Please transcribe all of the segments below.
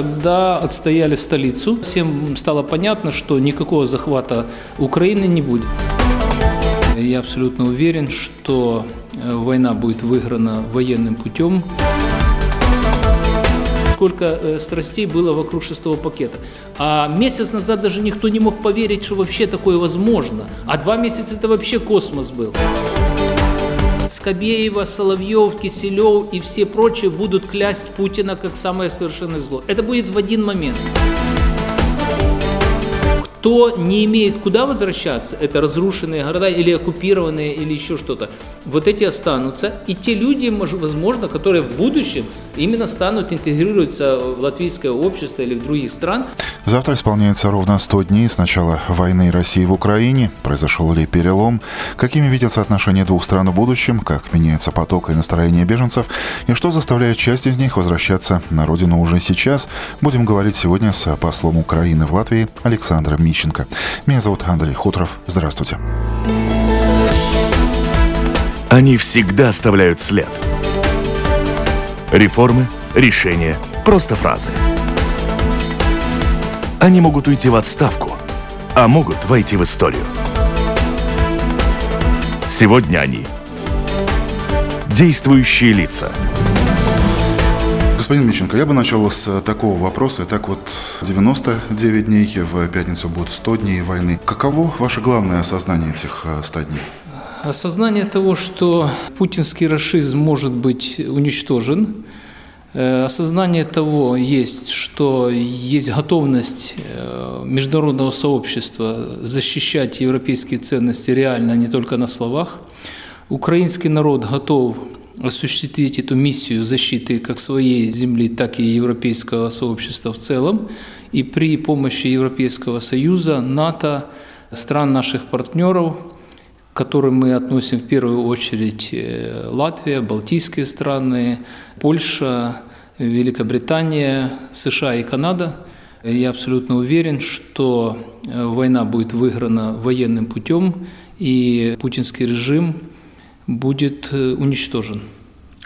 когда отстояли столицу. Всем стало понятно, что никакого захвата Украины не будет. Я абсолютно уверен, что э, война будет выиграна военным путем сколько э, страстей было вокруг шестого пакета. А месяц назад даже никто не мог поверить, что вообще такое возможно. А два месяца это вообще космос был. Скобеева, Соловьев, Киселев и все прочие будут клясть Путина как самое совершенное зло. Это будет в один момент. Кто не имеет куда возвращаться, это разрушенные города или оккупированные или еще что-то, вот эти останутся. И те люди, возможно, которые в будущем именно станут интегрироваться в латвийское общество или в других стран. Завтра исполняется ровно 100 дней с начала войны России в Украине. Произошел ли перелом? Какими видятся отношения двух стран в будущем? Как меняется поток и настроение беженцев? И что заставляет часть из них возвращаться на родину уже сейчас? Будем говорить сегодня с послом Украины в Латвии Александром Мищенко. Меня зовут Андрей Хуторов. Здравствуйте. Они всегда оставляют след. Реформы, решения, просто фразы. Они могут уйти в отставку, а могут войти в историю. Сегодня они действующие лица. Господин Мищенко, я бы начал с такого вопроса. Итак, вот 99 дней, в пятницу будут 100 дней войны. Каково ваше главное осознание этих 100 дней? Осознание того, что путинский расизм может быть уничтожен, э, осознание того есть, что есть готовность э, международного сообщества защищать европейские ценности реально, а не только на словах. Украинский народ готов осуществить эту миссию защиты как своей земли, так и европейского сообщества в целом. И при помощи Европейского Союза, НАТО, стран наших партнеров – к которым мы относим в первую очередь э, Латвия, Балтийские страны, Польша, Великобритания, США и Канада. Я абсолютно уверен, что э, война будет выиграна военным путем, и путинский режим будет э, уничтожен.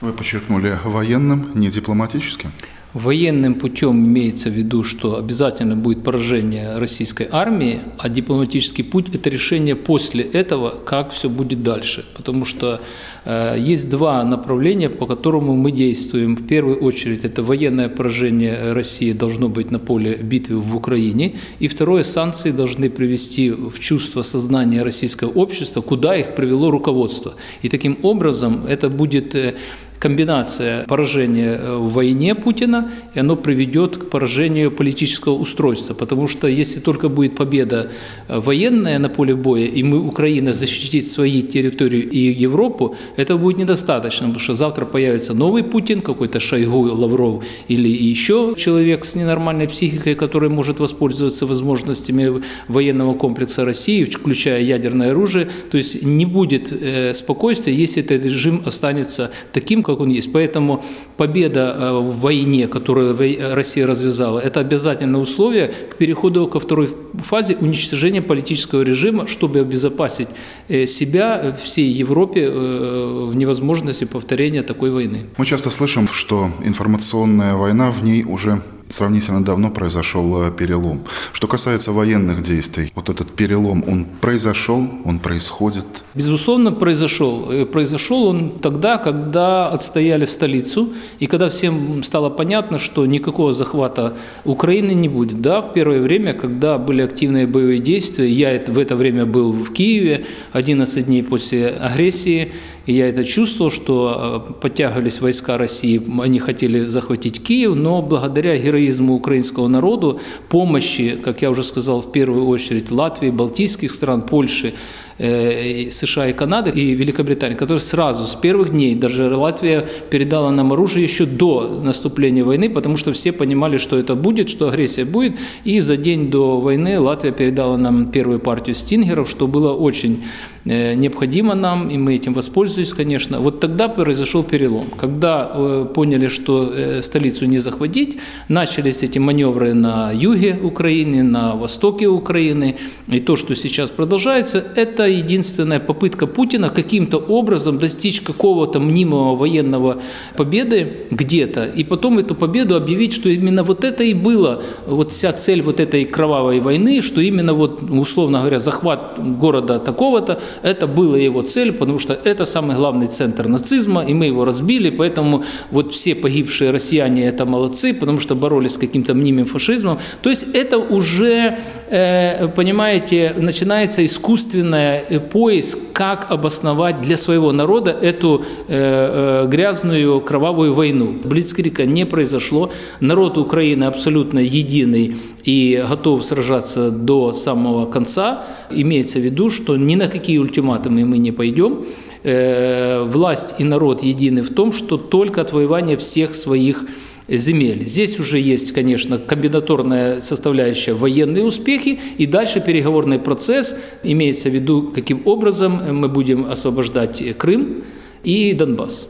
Вы подчеркнули военным, не дипломатическим? Военным путем имеется в виду, что обязательно будет поражение российской армии, а дипломатический путь – это решение после этого, как все будет дальше. Потому что э, есть два направления, по которому мы действуем. В первую очередь это военное поражение России должно быть на поле битвы в Украине. И второе – санкции должны привести в чувство сознания российского общества, куда их привело руководство. И таким образом это будет э, комбинация поражения э, в войне Путина, и оно приведет к поражению политического устройства. Потому что если только будет победа э, военная на поле боя, и мы, Украина, защитит свои территории и Европу, этого будет недостаточно, потому что завтра появится новый Путин, какой-то Шойгу, Лавров или еще человек с ненормальной психикой, который может воспользоваться возможностями военного комплекса России, включая ядерное оружие. То есть не будет э, спокойствия, если этот режим останется таким, как он есть. Поэтому победа э, в войне, которую Россия развязала, это обязательное условие к переходу ко второй фазе уничтожения политического режима, чтобы обезопасить э, себя, э, всей Европе в невозможности повторения такой войны. Мы часто слышим, что информационная война, в ней уже сравнительно давно произошел э, перелом. Что касается военных действий, вот этот перелом, он произошел, он происходит? Безусловно, произошел. Э, произошел он тогда, когда отстояли столицу, и когда всем стало понятно, что никакого захвата Украины не будет. Да, в первое время, когда были активные боевые действия, я в это время был в Киеве, 11 дней после агрессии, и я это чувствовал, что э, подтягивались войска России, они хотели захватить Киев, но благодаря героизму украинского народу, помощи, как я уже сказал, в первую очередь Латвии, Балтийских стран, Польши, э, США и Канады и Великобритании, которые сразу, с первых дней, даже Латвия передала нам оружие еще до наступления войны, потому что все понимали, что это будет, что агрессия будет, и за день до войны Латвия передала нам первую партию стингеров, что было очень необходимо нам, и мы этим воспользуемся, конечно. Вот тогда произошел перелом. Когда э, поняли, что э, столицу не захватить, начались эти маневры на юге Украины, на востоке Украины. И то, что сейчас продолжается, это единственная попытка Путина каким-то образом достичь какого-то мнимого военного победы где-то, и потом эту победу объявить, что именно вот это и было, вот вся цель вот этой кровавой войны, что именно вот, условно говоря, захват города такого-то, это была его цель, потому что это самый главный центр нацизма, и мы его разбили, поэтому вот все погибшие россияне это молодцы, потому что боролись с каким-то мнимым фашизмом. То есть это уже, э, понимаете, начинается искусственный э, поиск, как обосновать для своего народа эту э, грязную кровавую войну. Блицкрика не произошло, народ Украины абсолютно единый и готов сражаться до самого конца. Имеется в виду, что ни на какие ультиматумы мы не пойдем. Э, власть и народ едины в том, что только отвоевание всех своих земель. Здесь уже есть, конечно, комбинаторная составляющая военные успехи, и дальше переговорный процесс, имеется в виду, каким образом мы будем освобождать Крым и Донбасс.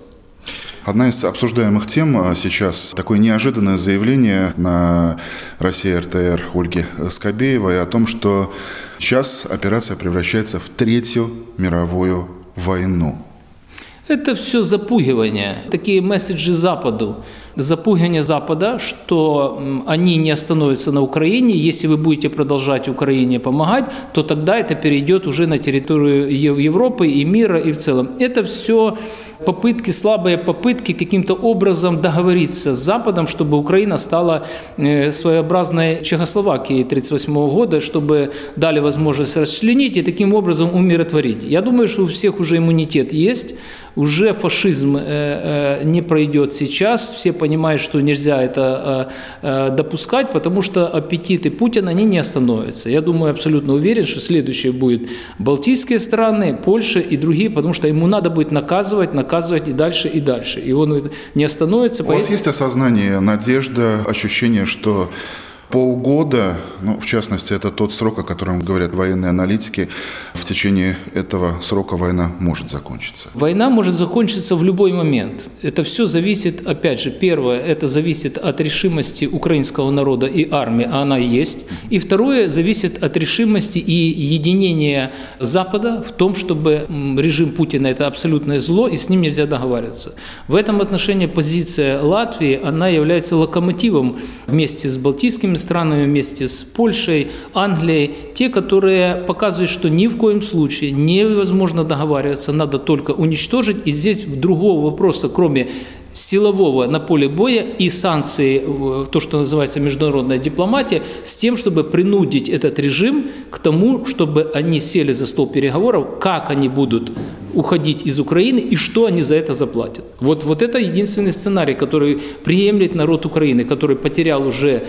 Одна из обсуждаемых тем а, сейчас такое неожиданное заявление на России РТР Ольги Скобеевой о том, что сейчас операция превращается в Третью мировую войну. Это все запугивание, такие месседжи Западу запугивание Запада, что они не остановятся на Украине. Если вы будете продолжать Украине помогать, то тогда это перейдет уже на территорию Европы и мира и в целом. Это все попытки, слабые попытки каким-то образом договориться с Западом, чтобы Украина стала э, своеобразной Чехословакией 1938 года, чтобы дали возможность расчленить и таким образом умиротворить. Я думаю, что у всех уже иммунитет есть, уже фашизм э, э, не пройдет сейчас, все понимают, что нельзя это допускать, потому что аппетиты Путина, они не остановятся. Я думаю, абсолютно уверен, что следующее будет Балтийские страны, Польша и другие, потому что ему надо будет наказывать, наказывать и дальше, и дальше. И он не остановится. У вас есть осознание, надежда, ощущение, что полгода, ну, в частности, это тот срок, о котором говорят военные аналитики, в течение этого срока война может закончиться? Война может закончиться в любой момент. Это все зависит, опять же, первое, это зависит от решимости украинского народа и армии, а она есть. И второе, зависит от решимости и единения Запада в том, чтобы режим Путина – это абсолютное зло, и с ним нельзя договариваться. В этом отношении позиция Латвии, она является локомотивом вместе с балтийскими странами вместе с Польшей, Англией, те, которые показывают, что ни в коем случае невозможно договариваться, надо только уничтожить. И здесь другого вопроса, кроме силового на поле боя и санкции, то, что называется международная дипломатия, с тем, чтобы принудить этот режим к тому, чтобы они сели за стол переговоров, как они будут уходить из Украины и что они за это заплатят. Вот, вот это единственный сценарий, который приемлет народ Украины, который потерял уже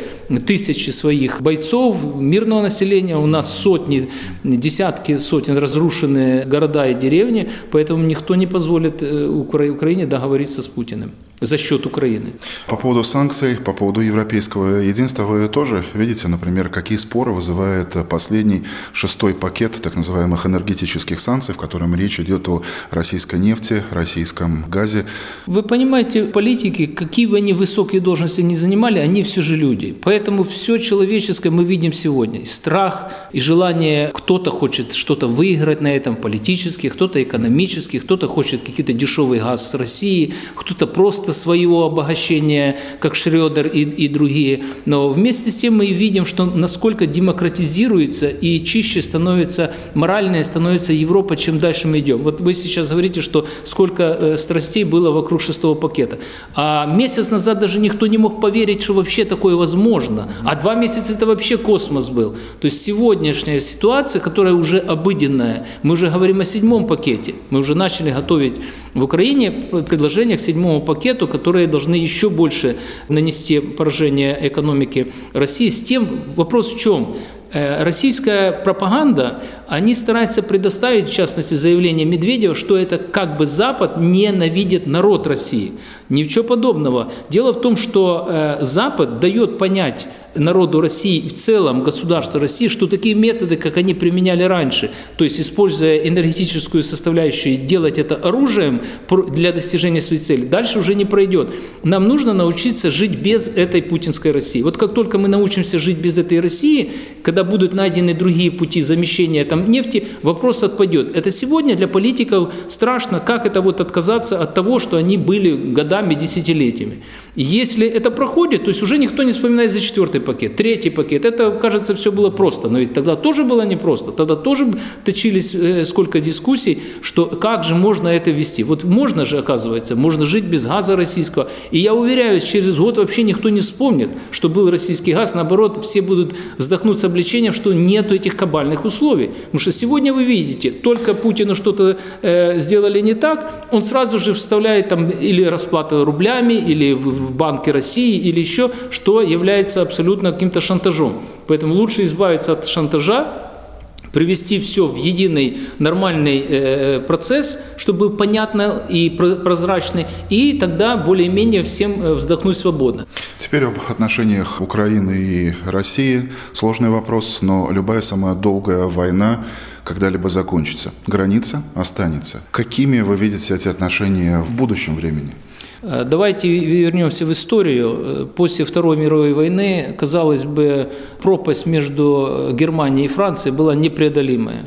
тысячи своих бойцов, мирного населения, у нас сотни, десятки сотен разрушенные города и деревни, поэтому никто не позволит э, Украине договориться с Путиным за счет Украины. По поводу санкций, по поводу европейского единства, вы тоже видите, например, какие споры вызывает последний шестой пакет так называемых энергетических санкций, в котором речь идет о российской нефти, российском газе. Вы понимаете, политики, какие бы они высокие должности ни занимали, они все же люди. Поэтому все человеческое мы видим сегодня. И страх, и желание, кто-то хочет что-то выиграть на этом политически, кто-то экономически, кто-то хочет какие-то дешевый газ с России, кто-то просто просто своего обогащения, как Шредер и, и другие. Но вместе с тем мы видим, что насколько демократизируется и чище становится, моральная становится Европа, чем дальше мы идем. Вот вы сейчас говорите, что сколько э, страстей было вокруг шестого пакета. А месяц назад даже никто не мог поверить, что вообще такое возможно. А два месяца это вообще космос был. То есть сегодняшняя ситуация, которая уже обыденная, мы уже говорим о седьмом пакете. Мы уже начали готовить в Украине предложение к седьмому пакету, свету, которые должны еще больше нанести поражение экономике России. С тем вопрос в чем? Э, российская пропаганда, они стараются предоставить, в частности, заявление Медведева, что это как бы Запад ненавидит народ России. Ничего подобного. Дело в том, что э, Запад дает понять народу России в целом государству России, что такие методы, как они применяли раньше, то есть используя энергетическую составляющую, делать это оружием для достижения своей цели, дальше уже не пройдет. Нам нужно научиться жить без этой путинской России. Вот как только мы научимся жить без этой России, когда будут найдены другие пути замещения там, нефти, вопрос отпадет. Это сегодня для политиков страшно, как это вот отказаться от того, что они были годами, десятилетиями. Если это проходит, то есть уже никто не вспоминает за четвертый пакет, третий пакет. Это, кажется, все было просто. Но ведь тогда тоже было непросто. Тогда тоже точились э, сколько дискуссий, что как же можно это вести. Вот можно же, оказывается, можно жить без газа российского. И я уверяюсь, через год вообще никто не вспомнит, что был российский газ. Наоборот, все будут вздохнуть с облегчением, что нет этих кабальных условий. Потому что сегодня вы видите, только Путину что-то э, сделали не так, он сразу же вставляет там или расплата рублями, или в Банке России, или еще, что является абсолютно каким-то шантажом. Поэтому лучше избавиться от шантажа, привести все в единый нормальный э, процесс, чтобы был понятно и прозрачный, и тогда более-менее всем э, вздохнуть свободно. Теперь об отношениях Украины и России. Сложный вопрос, но любая самая долгая война когда-либо закончится. Граница останется. Какими вы видите эти отношения в будущем времени? Э, давайте вернемся в историю. Э, после Второй мировой войны, казалось бы, пропасть между Германией и Францией была непреодолимая.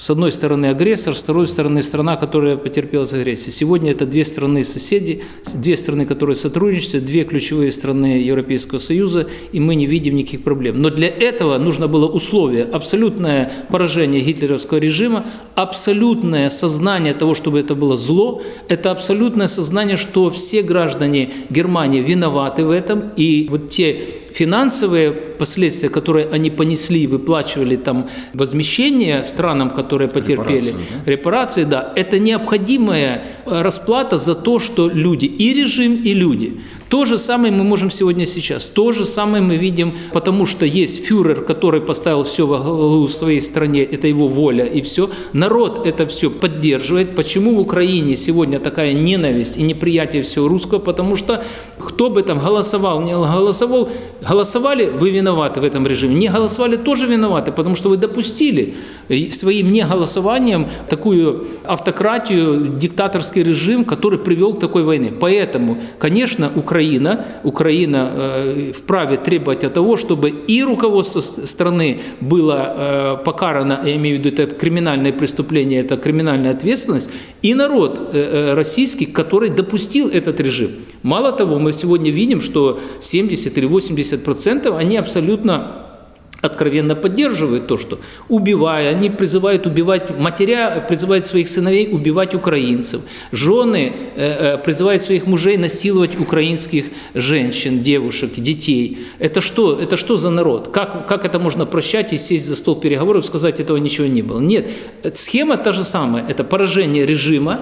С одной стороны агрессор, с другой стороны страна, которая потерпела с агрессией. Сегодня это две страны соседи, две страны, которые сотрудничают, две ключевые страны Европейского Союза, и мы не видим никаких проблем. Но для этого нужно было условие, абсолютное поражение гитлеровского режима, абсолютное сознание того, чтобы это было зло, это абсолютное сознание, что все граждане Германии виноваты в этом, и вот те финансовые последствия, которые они понесли, выплачивали там возмещение странам, которые потерпели, репарации, да? репарации, да, это необходимая расплата за то, что люди, и режим, и люди. То же самое мы можем сегодня сейчас. То же самое мы видим, потому что есть фюрер, который поставил все во главу своей стране, это его воля и все. Народ это все поддерживает. Почему в Украине сегодня такая ненависть и неприятие всего русского? Потому что кто бы там голосовал, не голосовал, голосовали, вы виноваты в этом режиме. Не голосовали, тоже виноваты, потому что вы допустили своим неголосованием такую автократию, диктаторский режим, который привел к такой войне. Поэтому, конечно, Украина Украина, Украина э, вправе требовать от того, чтобы и руководство страны было э, покарано, я имею в виду это криминальное преступление, это криминальная ответственность, и народ э, российский, который допустил этот режим. Мало того, мы сегодня видим, что 70 или 80 процентов, они абсолютно откровенно поддерживают то, что убивая, они призывают убивать матеря, призывают своих сыновей убивать украинцев, жены э, э, призывают своих мужей насиловать украинских женщин, девушек, детей. Это что? Это что за народ? Как, как это можно прощать и сесть за стол переговоров и сказать, этого ничего не было? Нет, схема та же самая. Это поражение режима,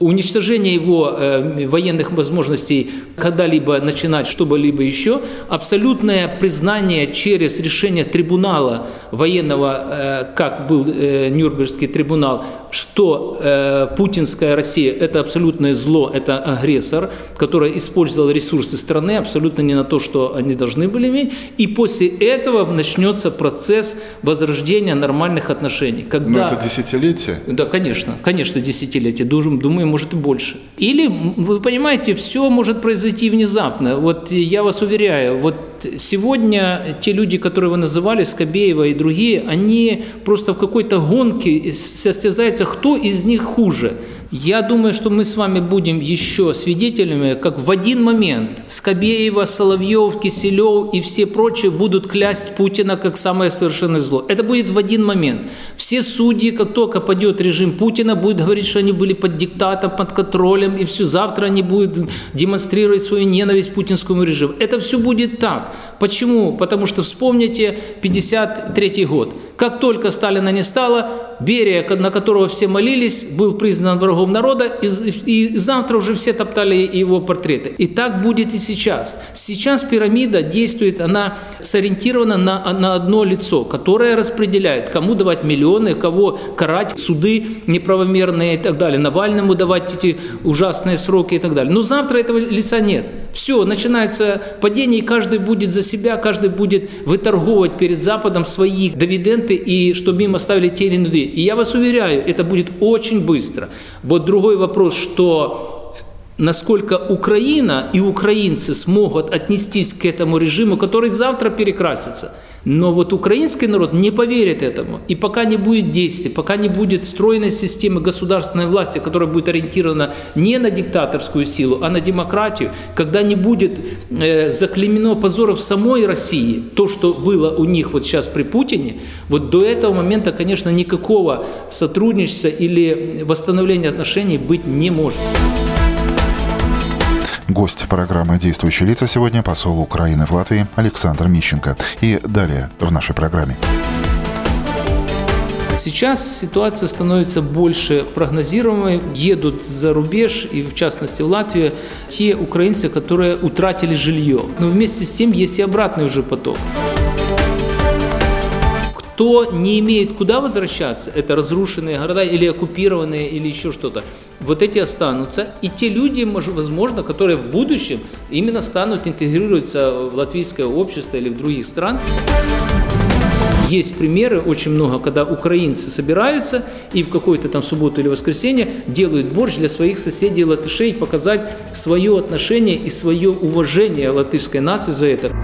уничтожение его э, военных возможностей когда-либо начинать что-либо еще, абсолютное признание через решение трибунала военного, э, как был э, Нюрнбергский трибунал, что э, путинская Россия – это абсолютное зло, это агрессор, который использовал ресурсы страны абсолютно не на то, что они должны были иметь. И после этого начнется процесс возрождения нормальных отношений. Когда... Но это десятилетие? Да, конечно, конечно, десятилетие. Думаю, может и больше. Или, вы понимаете, все может произойти внезапно. Вот я вас уверяю, вот сегодня те люди, которые вы называли, Скобеева и другие, они просто в какой-то гонке состязаются, кто из них хуже. Я думаю, что мы с вами будем еще свидетелями, как в один момент Скобеева, Соловьев, Киселев и все прочие будут клясть Путина как самое совершенное зло. Это будет в один момент. Все судьи, как только падет режим Путина, будут говорить, что они были под диктатом, под контролем, и все завтра они будут демонстрировать свою ненависть путинскому режиму. Это все будет так. Почему? Потому что вспомните 53 год. Как только Сталина не стало, Берия, на которого все молились, был признан врагом врагом народа, и, и завтра уже все топтали его портреты. И так будет и сейчас. Сейчас пирамида действует, она сориентирована на, на одно лицо, которое распределяет, кому давать миллионы, кого карать, суды неправомерные и так далее, Навальному давать эти ужасные сроки и так далее. Но завтра этого лица нет. Все, начинается падение, и каждый будет за себя, каждый будет выторговывать перед Западом свои дивиденды, и чтобы им оставили те или иные. И я вас уверяю, это будет очень быстро. Вот другой вопрос, что насколько Украина и украинцы смогут отнестись к этому режиму, который завтра перекрасится – но вот украинский народ не поверит этому. И пока не будет действий, пока не будет стройной системы государственной власти, которая будет ориентирована не на диктаторскую силу, а на демократию, когда не будет э, заклемено позоров самой России, то, что было у них вот сейчас при Путине, вот до этого момента, конечно, никакого сотрудничества или восстановления отношений быть не может. Гость программы «Действующие лица» сегодня посол Украины в Латвии Александр Мищенко. И далее в нашей программе. Сейчас ситуация становится больше прогнозируемой. Едут за рубеж, и в частности в Латвию, те украинцы, которые утратили жилье. Но вместе с тем есть и обратный уже поток. Кто не имеет куда возвращаться, это разрушенные города или оккупированные, или еще что-то, вот эти останутся. И те люди, возможно, которые в будущем именно станут интегрироваться в латвийское общество или в других стран. Есть примеры очень много, когда украинцы собираются и в какую-то там субботу или воскресенье делают борщ для своих соседей латышей, показать свое отношение и свое уважение латышской нации за это.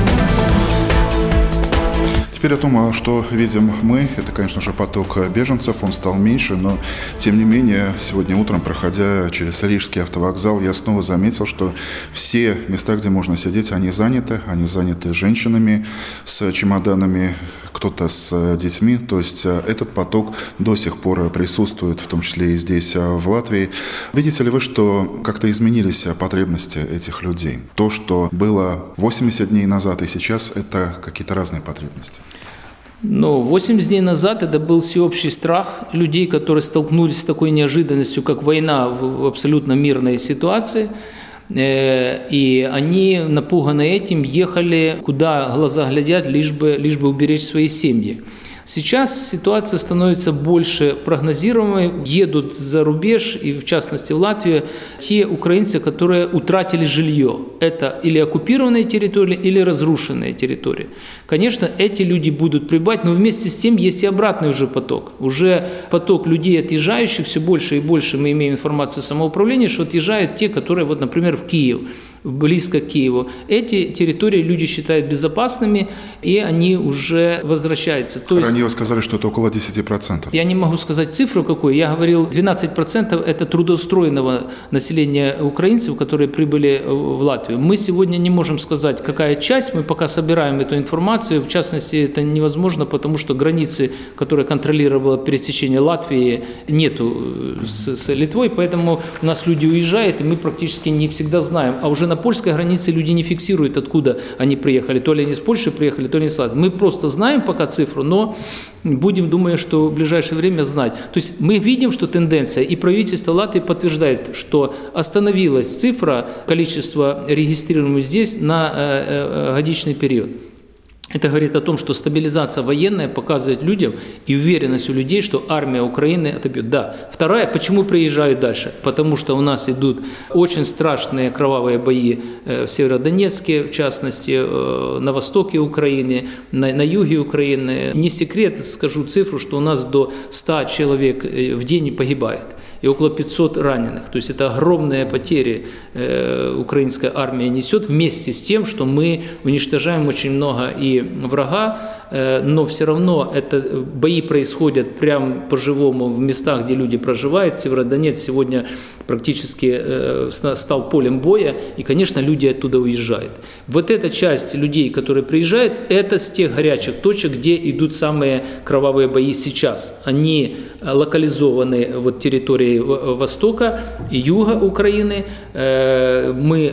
Теперь о том, что видим мы, это, конечно же, поток беженцев, он стал меньше, но, тем не менее, сегодня утром, проходя через Рижский автовокзал, я снова заметил, что все места, где можно сидеть, они заняты, они заняты женщинами с чемоданами, кто-то с детьми, то есть э, этот поток до сих пор присутствует, в том числе и здесь, э, в Латвии. Видите ли вы, что как-то изменились потребности этих людей? То, что было 80 дней назад и сейчас, это какие-то разные потребности? Но 80 дней назад это был всеобщий страх людей, которые столкнулись с такой неожиданностью, как война в абсолютно мирной ситуации. Э, и они, напуганы этим, ехали, куда глаза глядят, лишь бы, лишь бы уберечь свои семьи. Сейчас ситуация становится больше прогнозируемой. Едут за рубеж, и в частности в Латвию, те украинцы, которые утратили жилье. Это или оккупированные территории, или разрушенные территории. Конечно, эти люди будут прибывать, но вместе с тем есть и обратный уже поток. Уже поток людей отъезжающих, все больше и больше мы имеем информацию самоуправления, что отъезжают те, которые, вот, например, в Киев близко к Киеву. Эти территории люди считают безопасными, и они уже возвращаются. То есть, Ранее вы сказали, что это около 10%. Я не могу сказать цифру какую. Я говорил, 12% это трудоустроенного населения украинцев, которые прибыли в Латвию. Мы сегодня не можем сказать, какая часть, мы пока собираем эту информацию. В частности, это невозможно, потому что границы, которые контролировало пересечение Латвии, нету э, с, с Литвой, поэтому у нас люди уезжают, и мы практически не всегда знаем. А уже на польской границе люди не фиксируют, откуда они приехали. То ли они с Польши приехали, то ли не с Латвии. Мы просто знаем пока цифру, но будем, думая, что в ближайшее время знать. То есть мы видим, что тенденция, и правительство Латвии подтверждает, что остановилась цифра количества регистрируемых здесь на э, э, годичный период. Это говорит о том, что стабилизация военная показывает людям и уверенность у людей, что армия Украины отобьет. Да. Вторая, почему приезжают дальше? Потому что у нас идут очень страшные кровавые бои э, в Северодонецке, в частности, э, на востоке Украины, на, на юге Украины. Не секрет, скажу цифру, что у нас до 100 человек э, в день погибает и около 500 раненых. То есть это огромные потери э, украинская армия несет вместе с тем, что мы уничтожаем очень много и врага, но все равно это бои происходят прямо по-живому в местах, где люди проживают. Северодонец сегодня практически стал полем боя, и, конечно, люди оттуда уезжают. Вот эта часть людей, которые приезжают, это с тех горячих точек, где идут самые кровавые бои сейчас. Они локализованы вот территории Востока и Юга Украины. Мы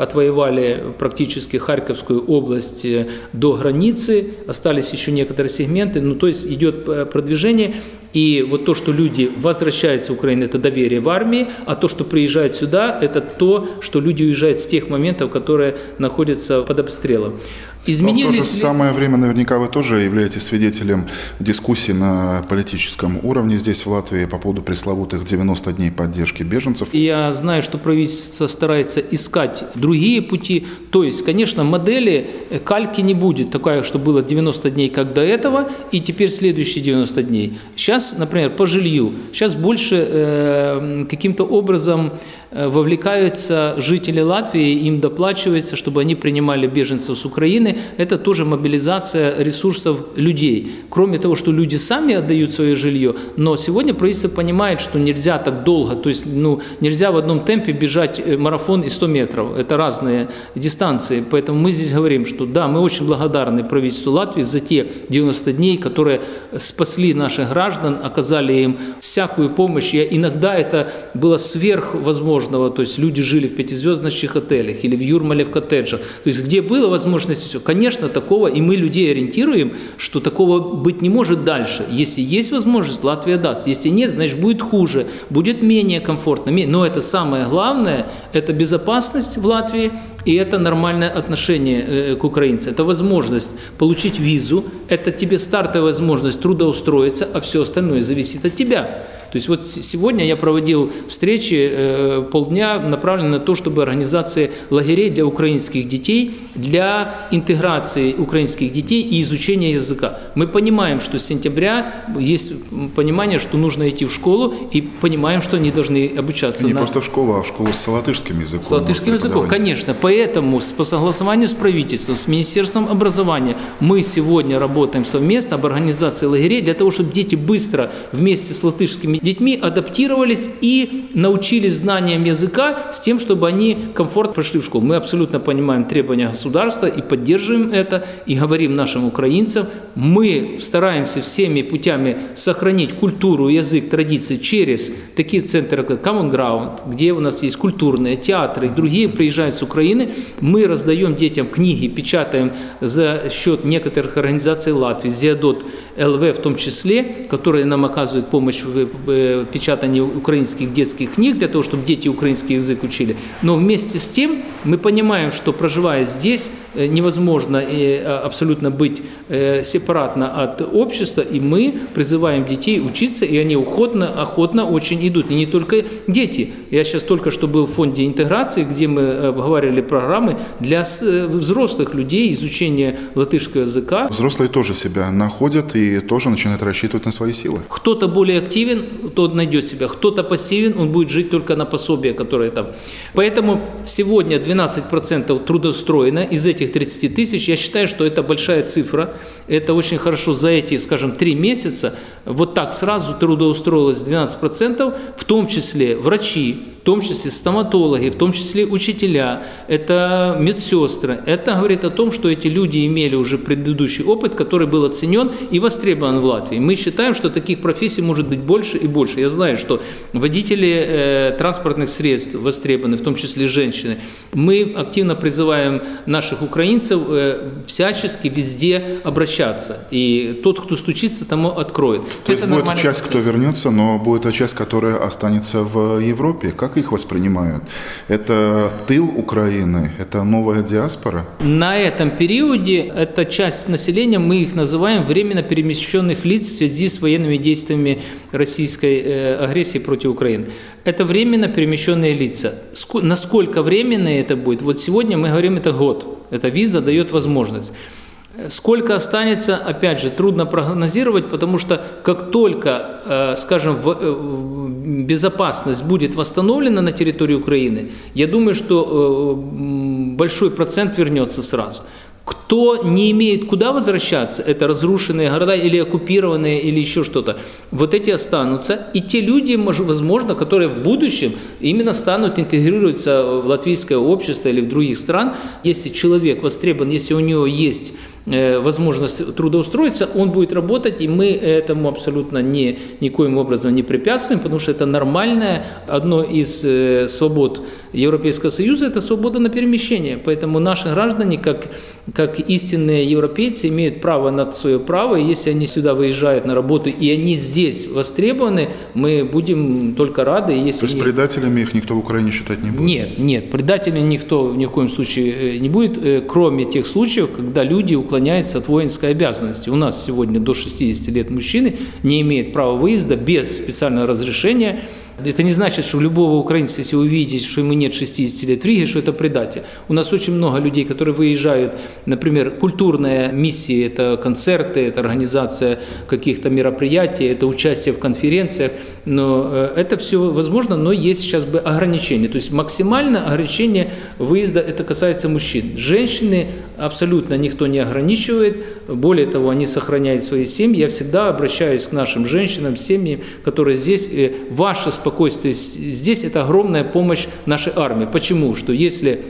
отвоевали практически Харьковскую область до границы, остались еще некоторые сегменты, ну то есть идет продвижение, и вот то, что люди возвращаются в Украину, это доверие в армии, а то, что приезжают сюда, это то, что люди уезжают с тех моментов, которые находятся под обстрелом. Изменились Но в то же самое время наверняка вы тоже являетесь свидетелем дискуссий на политическом уровне здесь, в Латвии, по поводу пресловутых 90 дней поддержки беженцев. Я знаю, что правительство старается искать другие пути. То есть, конечно, модели э, кальки не будет такая, что было 90 дней, как до этого, и теперь следующие 90 дней. Сейчас, например, по жилью, сейчас больше э, каким-то образом Э, вовлекаются жители Латвии, им доплачивается, чтобы они принимали беженцев с Украины. Это тоже мобилизация ресурсов людей. Кроме того, что люди сами отдают свое жилье, но сегодня правительство понимает, что нельзя так долго, то есть ну, нельзя в одном темпе бежать э, марафон и 100 метров. Это разные дистанции. Поэтому мы здесь говорим, что да, мы очень благодарны правительству Латвии за те 90 дней, которые спасли наших граждан, оказали им всякую помощь. И иногда это было сверхвозможно возможного, то есть люди жили в пятизвездочных отелях или в Юрмале в коттеджах, то есть где была возможность все. Конечно, такого, и мы людей ориентируем, что такого быть не может дальше. Если есть возможность, Латвия даст. Если нет, значит будет хуже, будет менее комфортно. Но это самое главное, это безопасность в Латвии, и это нормальное отношение э, к украинцам. Это возможность получить визу, это тебе стартовая возможность трудоустроиться, а все остальное зависит от тебя. То есть вот сегодня я проводил встречи э, полдня, направленные на то, чтобы организация лагерей для украинских детей, для интеграции украинских детей и изучения языка. Мы понимаем, что с сентября есть понимание, что нужно идти в школу, и понимаем, что они должны обучаться. Не на... просто в школу, а в школу с латышским языком. С латышским языком, конечно. Поэтому по согласованию с правительством, с Министерством образования мы сегодня работаем совместно об организации лагерей для того, чтобы дети быстро вместе с латышскими детьми адаптировались и научились знаниям языка с тем, чтобы они комфортно прошли в школу. Мы абсолютно понимаем требования государства и поддерживаем это, и говорим нашим украинцам, мы стараемся всеми путями сохранить культуру, язык, традиции через такие центры, как Common Ground, где у нас есть культурные театры и другие приезжают с Украины. Мы раздаем детям книги, печатаем за счет некоторых организаций Латвии, Зиадот ЛВ в том числе, которые нам оказывают помощь в печатании украинских детских книг для того, чтобы дети украинский язык учили. Но вместе с тем мы понимаем, что проживая здесь, э, невозможно э, абсолютно быть э, сепаратно от общества, и мы призываем детей учиться, и они охотно, охотно очень идут. И не только дети. Я сейчас только что был в фонде интеграции, где мы обговаривали программы для взрослых людей изучения латышского языка. Взрослые тоже себя находят и тоже начинает рассчитывать на свои силы. Кто-то более активен, тот найдет себя. Кто-то пассивен, он будет жить только на пособие, которое там. Поэтому сегодня 12% трудоустроено из этих 30 тысяч. Я считаю, что это большая цифра. Это очень хорошо за эти, скажем, три месяца. Вот так сразу трудоустроилось 12%, в том числе врачи, в том числе стоматологи, в том числе учителя, это медсестры. Это говорит о том, что эти люди имели уже предыдущий опыт, который был оценен и востребован в Латвии. Мы считаем, что таких профессий может быть больше и больше. Я знаю, что водители э, транспортных средств востребованы, в том числе женщины. Мы активно призываем наших украинцев э, всячески везде обращаться. И тот, кто стучится, тому откроет. То это есть будет часть, процесс. кто вернется, но будет та часть, которая останется в Европе. Как как их воспринимают? Это тыл Украины? Это новая диаспора? На этом периоде эта часть населения, мы их называем временно перемещенных лиц в связи с военными действиями российской э, агрессии против Украины. Это временно перемещенные лица. Насколько временные это будет? Вот сегодня мы говорим, это год. Эта виза дает возможность. Сколько останется, опять же, трудно прогнозировать, потому что как только, э, скажем, э, безопасность будет восстановлена на территории Украины, я думаю, что э, большой процент вернется сразу. кто не имеет куда возвращаться, это разрушенные города или оккупированные, или еще что-то, вот эти останутся. И те люди, возможно, которые в будущем именно станут интегрироваться в латвийское общество или в других стран, если человек востребован, если у него есть Э, возможность трудоустроиться, он будет работать, и мы этому абсолютно не, никоим образом не препятствуем, потому что это нормальное, одно из э, свобод Европейского Союза – это свобода на перемещение. Поэтому наши граждане, как, как истинные европейцы, имеют право на свое право, и если они сюда выезжают на работу, и они здесь востребованы, мы будем только рады. Если То есть предателями их никто в Украине считать не будет? Нет, нет, предателями никто ни в коем случае э, не будет, кроме тех случаев, когда люди уклоняется от воинской обязанности. У нас сегодня до 60 лет мужчины не имеет права выезда без специального разрешения это не значит, что любого украинца, если вы видите, что ему нет 60 лет в Риге, что это предатель. У нас очень много людей, которые выезжают, например, культурные миссии, это концерты, это организация каких-то мероприятий, это участие в конференциях, но э, это все возможно, но есть сейчас бы ограничения. То есть максимально ограничение выезда, это касается мужчин. Женщины абсолютно никто не ограничивает, более того, они сохраняют свои семьи. Я всегда обращаюсь к нашим женщинам, семьям, которые здесь, э, ваше спокойствие здесь – это огромная помощь нашей армии. Почему? Что если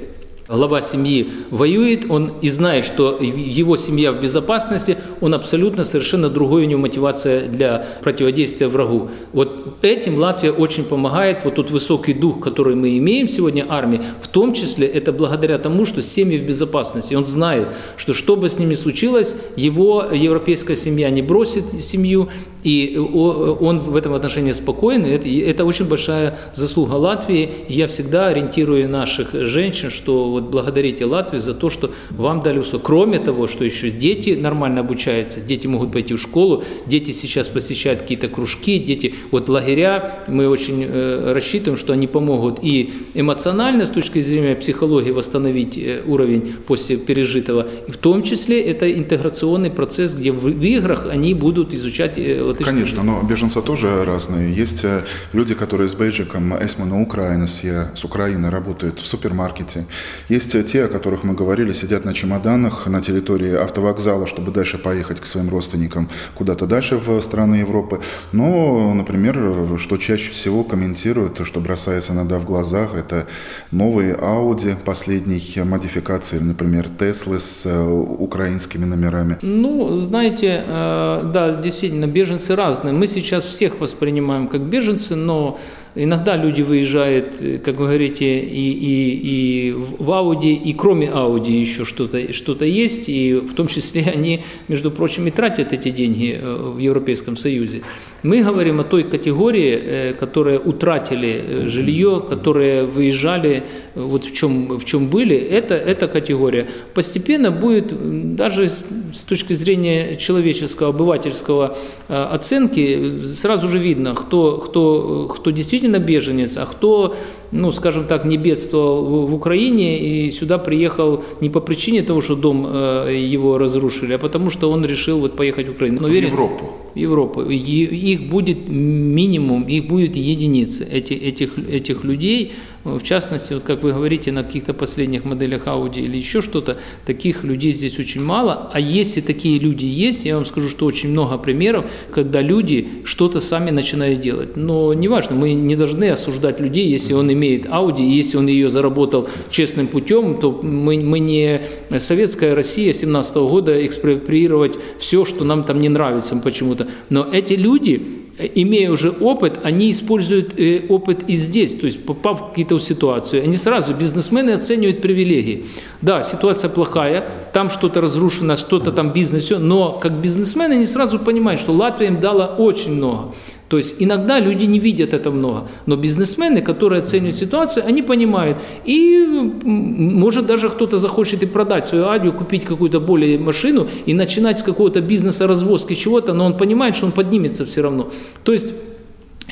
глава семьи воюет, он и знает, что его семья в безопасности, он абсолютно совершенно другой у него мотивация для противодействия врагу. Вот этим Латвия очень помогает. Вот тот высокий дух, который мы имеем сегодня армии, в том числе это благодаря тому, что семьи в безопасности. Он знает, что что бы с ними случилось, его европейская семья не бросит семью, и он в этом отношении спокоен. Это, это очень большая заслуга Латвии. Я всегда ориентирую наших женщин, что вот благодарите Латвию за то, что вам дали условия. Кроме того, что еще дети нормально обучаются, дети могут пойти в школу, дети сейчас посещают какие-то кружки, дети, вот лагеря, мы очень э, рассчитываем, что они помогут и эмоционально, с точки зрения психологии, восстановить э, уровень после пережитого, и в том числе это интеграционный процесс, где в, в играх они будут изучать э, латышский Конечно, но беженцы тоже разные. Есть э, люди, которые с бейджиком «Эсма на Украине», с Украины работают в супермаркете. Есть э, те, о которых мы говорили, сидят на чемоданах на территории автовокзала, чтобы дальше поехать к своим родственникам куда-то дальше в страны Европы. Но, например, что чаще всего комментируют, что бросается иногда в глазах, это новые Audi последней модификации, например, Теслы с э, украинскими номерами. Ну, знаете, да, действительно, беженцы разные. Мы сейчас всех воспринимаем как беженцы, но иногда люди выезжают, э, как вы говорите, и, и, и в Ауди, и кроме Ауди еще что-то что есть, и в том числе они, между прочим, и тратят эти деньги э, в Европейском Союзе. Мы говорим о той категории, э, которые утратили жилье, которые выезжали, вот в чем, в чем были, это, эта категория. Постепенно будет, даже с точки зрения человеческого, обывательского оценки, сразу же видно, кто, кто, кто действительно действительно беженец, а кто, ну, скажем так, не бедствовал в Украине и сюда приехал не по причине того, что дом э, его разрушили, а потому что он решил вот поехать в Украину. Но в Европу. В Европу. их будет минимум, их будет единицы, эти, этих, этих людей, в частности, вот как вы говорите, на каких-то последних моделях Audi или еще что-то, таких людей здесь очень мало. А если такие люди есть, я вам скажу, что очень много примеров, когда люди что-то сами начинают делать. Но неважно, мы не должны осуждать людей, если он имеет Audi, и если он ее заработал честным путем, то мы, мы не советская Россия 17 года экспроприировать все, что нам там не нравится почему-то. Но эти люди, имея уже опыт, они используют э, опыт и здесь, то есть попав в какие-то ситуацию, они сразу, бизнесмены оценивают привилегии. Да, ситуация плохая, там что-то разрушено, что-то там бизнес, но как бизнесмены они сразу понимают, что Латвия им дала очень много. То есть иногда люди не видят это много, но бизнесмены, которые оценивают ситуацию, они понимают. И может даже кто-то захочет и продать свою адию, купить какую-то более машину и начинать с какого-то бизнеса развозки чего-то, но он понимает, что он поднимется все равно. То есть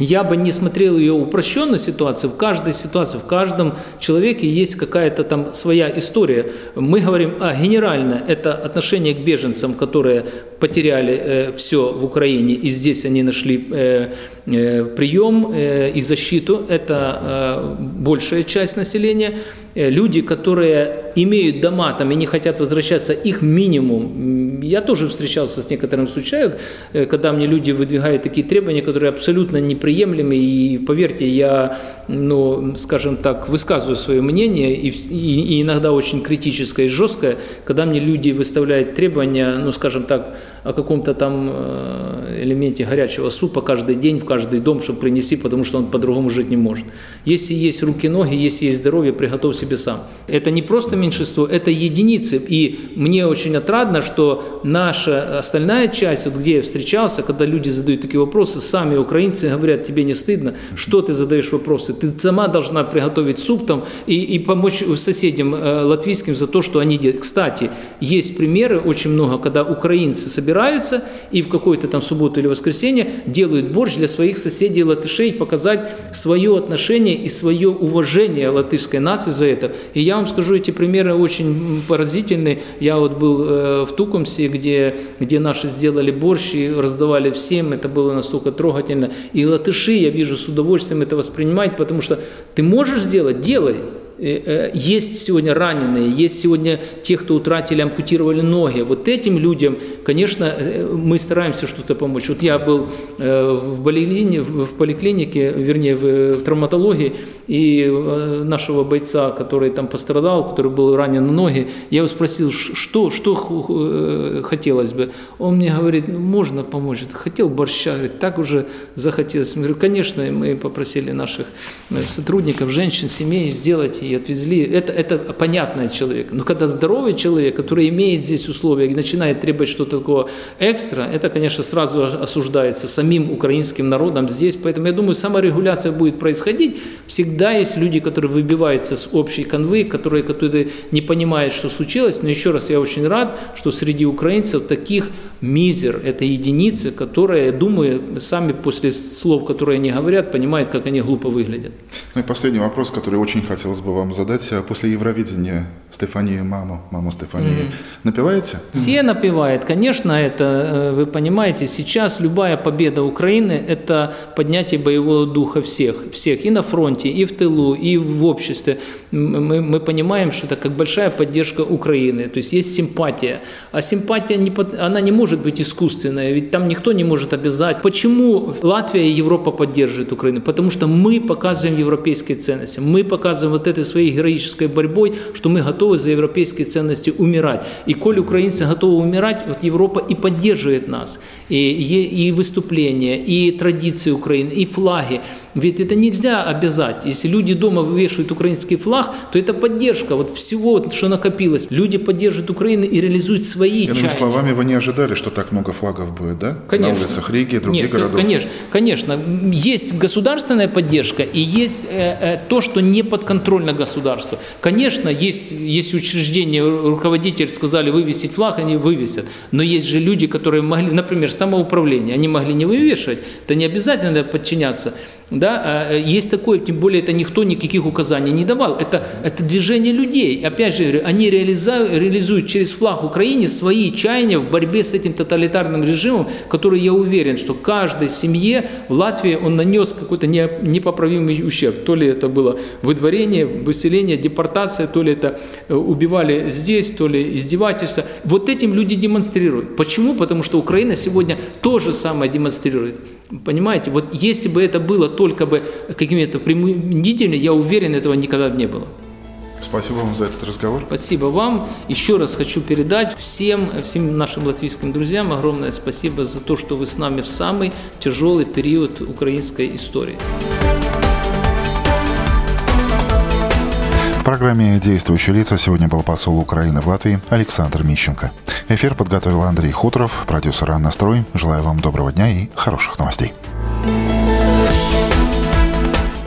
я бы не смотрел ее упрощенной ситуации. В каждой ситуации, в каждом человеке есть какая-то там своя история. Мы говорим, а генерально это отношение к беженцам, которые потеряли э, все в Украине, и здесь они нашли э, э, прием э, и защиту. Это э, большая часть населения. Э, люди, которые имеют дома там и не хотят возвращаться, их минимум. Я тоже встречался с некоторым случаем, э, когда мне люди выдвигают такие требования, которые абсолютно неприемлемы, и поверьте, я, ну, скажем так, высказываю свое мнение, и, и, иногда очень критическое и жесткое, когда мне люди выставляют требования, ну, скажем так, о каком-то там э, элементе горячего супа каждый день в каждый дом, чтобы принеси, потому что он по-другому жить не может. Если есть руки-ноги, если есть здоровье, приготовь себе сам. Это не просто меньшинство, это единицы. И мне очень отрадно, что наша остальная часть, вот где я встречался, когда люди задают такие вопросы, сами украинцы говорят, тебе не стыдно, что ты задаешь вопросы? Ты сама должна приготовить суп там и, и помочь соседям э, латвийским за то, что они делают. Кстати, есть примеры очень много, когда украинцы собираются и в какую-то там субботу или воскресенье делают борщ для своих соседей латышей, показать свое отношение и свое уважение латышской нации за это. И я вам скажу, эти примеры очень поразительные. Я вот был э, в Тукумсе, где, где наши сделали борщ и раздавали всем, это было настолько трогательно. И латыши, я вижу, с удовольствием это воспринимают, потому что ты можешь сделать, делай. Э, э, есть сегодня раненые, есть сегодня те, кто утратили, ампутировали ноги. Вот этим людям, конечно, э, мы стараемся что-то помочь. Вот я был в поликлинике, в поликлинике вернее, в травматологии, и нашего бойца, который там пострадал, который был ранен на ноги, я его спросил, что, что хотелось бы. Он мне говорит, ну, можно помочь. Хотел борща, говорит, так уже захотелось. Я говорю, конечно, мы попросили наших сотрудников, женщин, семей сделать отвезли. Это, это понятный человек. Но когда здоровый человек, который имеет здесь условия и начинает требовать что-то такого экстра, это, конечно, сразу осуждается самим украинским народом здесь. Поэтому я думаю, саморегуляция будет происходить. Всегда есть люди, которые выбиваются с общей конвы, которые, которые не понимают, что случилось. Но еще раз, я очень рад, что среди украинцев таких мизер, это единицы, которые, я думаю, сами после слов, которые они говорят, понимают, как они глупо выглядят. Ну и последний вопрос, который очень хотелось бы вам задать. После Евровидения Стефанию маму, маму Стефании, mm-hmm. напеваете? Все напевают. Конечно, это, э, вы понимаете, сейчас любая победа Украины – это поднятие боевого духа всех. Всех, и на фронте, и в тылу, и в обществе. Мы, мы понимаем, что это как большая поддержка Украины. То есть есть симпатия. А симпатия, не, она не может быть искусственная, ведь там никто не может обязать. Почему Латвия и Европа поддерживают Украину? Потому что мы показываем европейские ценности. Мы показываем вот этой своей героической борьбой, что мы готовы за европейские ценности умирать. И коль украинцы готовы умирать, вот Европа и поддерживает нас. И, и, выступления, и традиции Украины, и флаги. Ведь это нельзя обязать. Если люди дома вывешивают украинский флаг, то это поддержка вот всего, что накопилось. Люди поддерживают Украину и реализуют свои Иными чаяния. словами, вы не ожидали, что так много флагов будет, да? Конечно. На улицах Риги, других Нет, городов? Конечно, конечно. Есть государственная поддержка и есть э, э, то, что не подконтрольно государству. Конечно, есть, есть учреждения, руководители сказали вывесить флаг, они вывесят. Но есть же люди, которые могли, например, самоуправление, они могли не вывешивать, это не обязательно подчиняться. Да, а, э, есть такое, тем более это никто никаких указаний не давал. Это, это движение людей. Опять же, они реализуют, реализуют через флаг Украины свои чаяния в борьбе с этим тоталитарным режимом, который, я уверен, что каждой семье в Латвии он нанес какой-то непоправимый ущерб. То ли это было выдворение, выселение, депортация, то ли это э, убивали здесь, то ли издевательство. Вот этим люди демонстрируют. Почему? Потому что Украина сегодня то же самое демонстрирует. Понимаете, вот если бы это было только бы какими-то принудительными, я уверен, этого никогда бы не было. Спасибо вам за этот разговор. Спасибо вам. Еще раз хочу передать всем, всем нашим латвийским друзьям огромное спасибо за то, что вы с нами в самый тяжелый период украинской истории. В программе «Действующие лица» сегодня был посол Украины в Латвии Александр Мищенко. Эфир подготовил Андрей Хуторов, продюсер Анна Строй. Желаю вам доброго дня и хороших новостей.